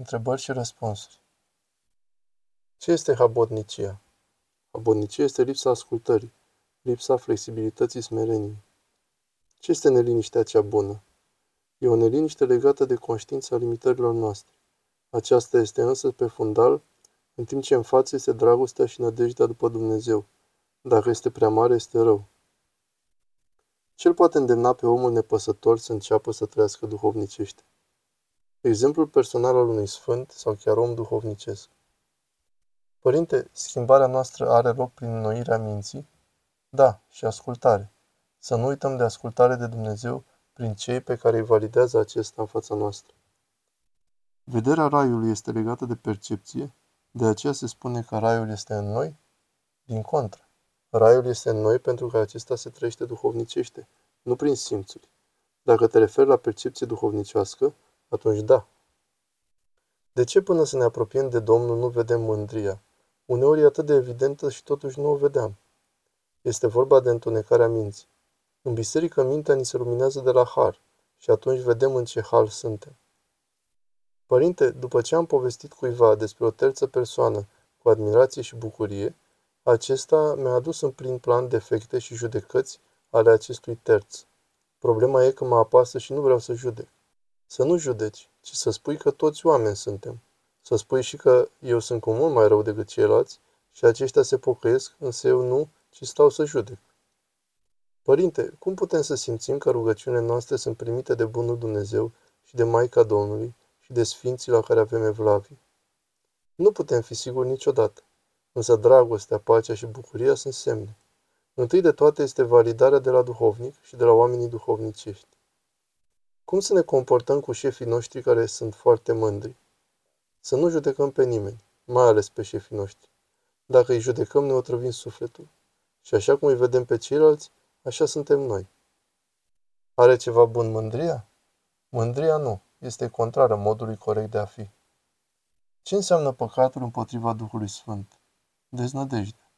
Întrebări și răspunsuri. Ce este habotnicia? Habotnicia este lipsa ascultării, lipsa flexibilității smereniei. Ce este neliniștea cea bună? E o neliniște legată de conștiința limitărilor noastre. Aceasta este însă pe fundal, în timp ce în față este dragostea și nădejdea după Dumnezeu. Dacă este prea mare, este rău. Ce poate îndemna pe omul nepăsător să înceapă să trăiască duhovnicește? Exemplul personal al unui sfânt sau chiar om duhovnicesc. Părinte, schimbarea noastră are loc prin înnoirea minții? Da, și ascultare. Să nu uităm de ascultare de Dumnezeu prin cei pe care îi validează acesta în fața noastră. Vederea raiului este legată de percepție, de aceea se spune că raiul este în noi? Din contră. Raiul este în noi pentru că acesta se trăiește duhovnicește, nu prin simțuri. Dacă te referi la percepție duhovnicească, atunci da. De ce până să ne apropiem de Domnul nu vedem mândria? Uneori e atât de evidentă și totuși nu o vedeam. Este vorba de întunecarea minții. În biserică mintea ni se luminează de la har și atunci vedem în ce hal suntem. Părinte, după ce am povestit cuiva despre o terță persoană cu admirație și bucurie, acesta mi-a adus în plin plan defecte și judecăți ale acestui terț. Problema e că mă apasă și nu vreau să judec. Să nu judeci, ci să spui că toți oameni suntem. Să spui și că eu sunt cu mult mai rău decât ceilalți și aceștia se pocăiesc, însă eu nu, ci stau să judec. Părinte, cum putem să simțim că rugăciunile noastre sunt primite de Bunul Dumnezeu și de Maica Domnului și de Sfinții la care avem evlavii? Nu putem fi siguri niciodată, însă dragostea, pacea și bucuria sunt semne. Întâi de toate este validarea de la duhovnic și de la oamenii duhovnicești. Cum să ne comportăm cu șefii noștri care sunt foarte mândri? Să nu judecăm pe nimeni, mai ales pe șefii noștri. Dacă îi judecăm, ne otrăvim sufletul. Și așa cum îi vedem pe ceilalți, așa suntem noi. Are ceva bun mândria? Mândria nu, este contrară modului corect de a fi. Ce înseamnă păcatul împotriva Duhului Sfânt? Deznădejde.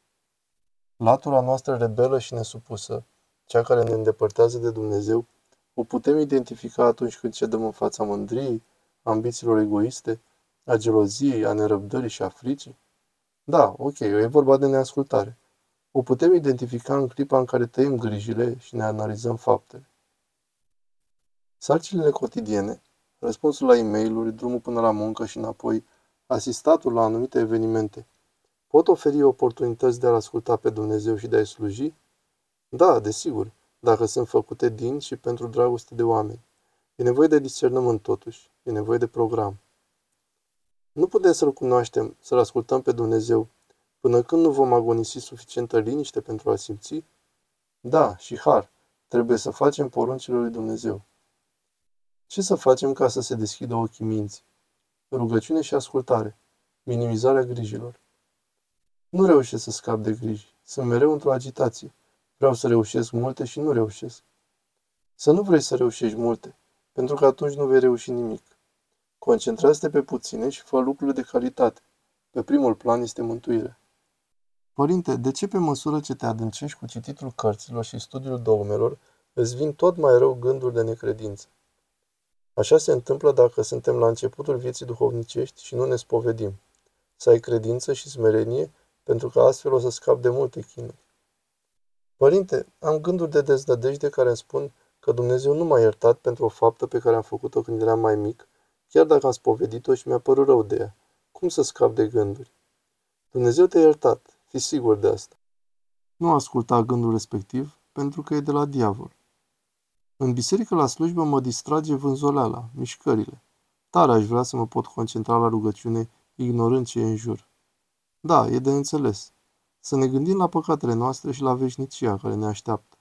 Latura noastră rebelă și nesupusă, cea care ne îndepărtează de Dumnezeu, o putem identifica atunci când cedăm în fața mândriei, ambițiilor egoiste, a geloziei, a nerăbdării și a fricii? Da, ok, e vorba de neascultare. O putem identifica în clipa în care tăiem grijile și ne analizăm faptele. Sarcinile cotidiene, răspunsul la e mail drumul până la muncă și înapoi, asistatul la anumite evenimente, pot oferi oportunități de a asculta pe Dumnezeu și de a-i sluji? Da, desigur, dacă sunt făcute din și pentru dragoste de oameni. E nevoie de discernământ totuși, e nevoie de program. Nu putem să-L cunoaștem, să-L ascultăm pe Dumnezeu, până când nu vom agonisi suficientă liniște pentru a simți? Da, și har, trebuie să facem poruncile lui Dumnezeu. Ce să facem ca să se deschidă ochii minții? Rugăciune și ascultare, minimizarea grijilor. Nu reușesc să scap de griji, sunt mereu într-o agitație. Vreau să reușesc multe și nu reușesc. Să nu vrei să reușești multe, pentru că atunci nu vei reuși nimic. Concentrează-te pe puține și fă lucrurile de calitate. Pe primul plan este mântuirea. Părinte, de ce pe măsură ce te adâncești cu cititul cărților și studiul dogmelor, îți vin tot mai rău gânduri de necredință? Așa se întâmplă dacă suntem la începutul vieții duhovnicești și nu ne spovedim. Să ai credință și smerenie, pentru că astfel o să scap de multe chinuri. Părinte, am gânduri de deznădejde care îmi spun că Dumnezeu nu m-a iertat pentru o faptă pe care am făcut-o când eram mai mic, chiar dacă am spovedit-o și mi-a părut rău de ea. Cum să scap de gânduri? Dumnezeu te-a iertat, fi sigur de asta. Nu asculta gândul respectiv, pentru că e de la diavol. În biserică la slujbă mă distrage vânzoleala, mișcările. Tare aș vrea să mă pot concentra la rugăciune, ignorând ce e în jur. Da, e de înțeles. Să ne gândim la păcatele noastre și la veșnicia care ne așteaptă.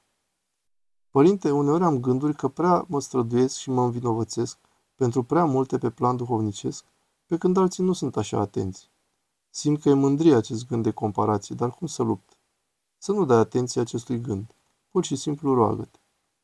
Părinte, uneori am gânduri că prea mă străduiesc și mă învinovățesc pentru prea multe pe plan duhovnicesc, pe când alții nu sunt așa atenți. Simt că e mândrie acest gând de comparație, dar cum să lupt? Să nu dai atenție acestui gând. Pur și simplu roagă-te.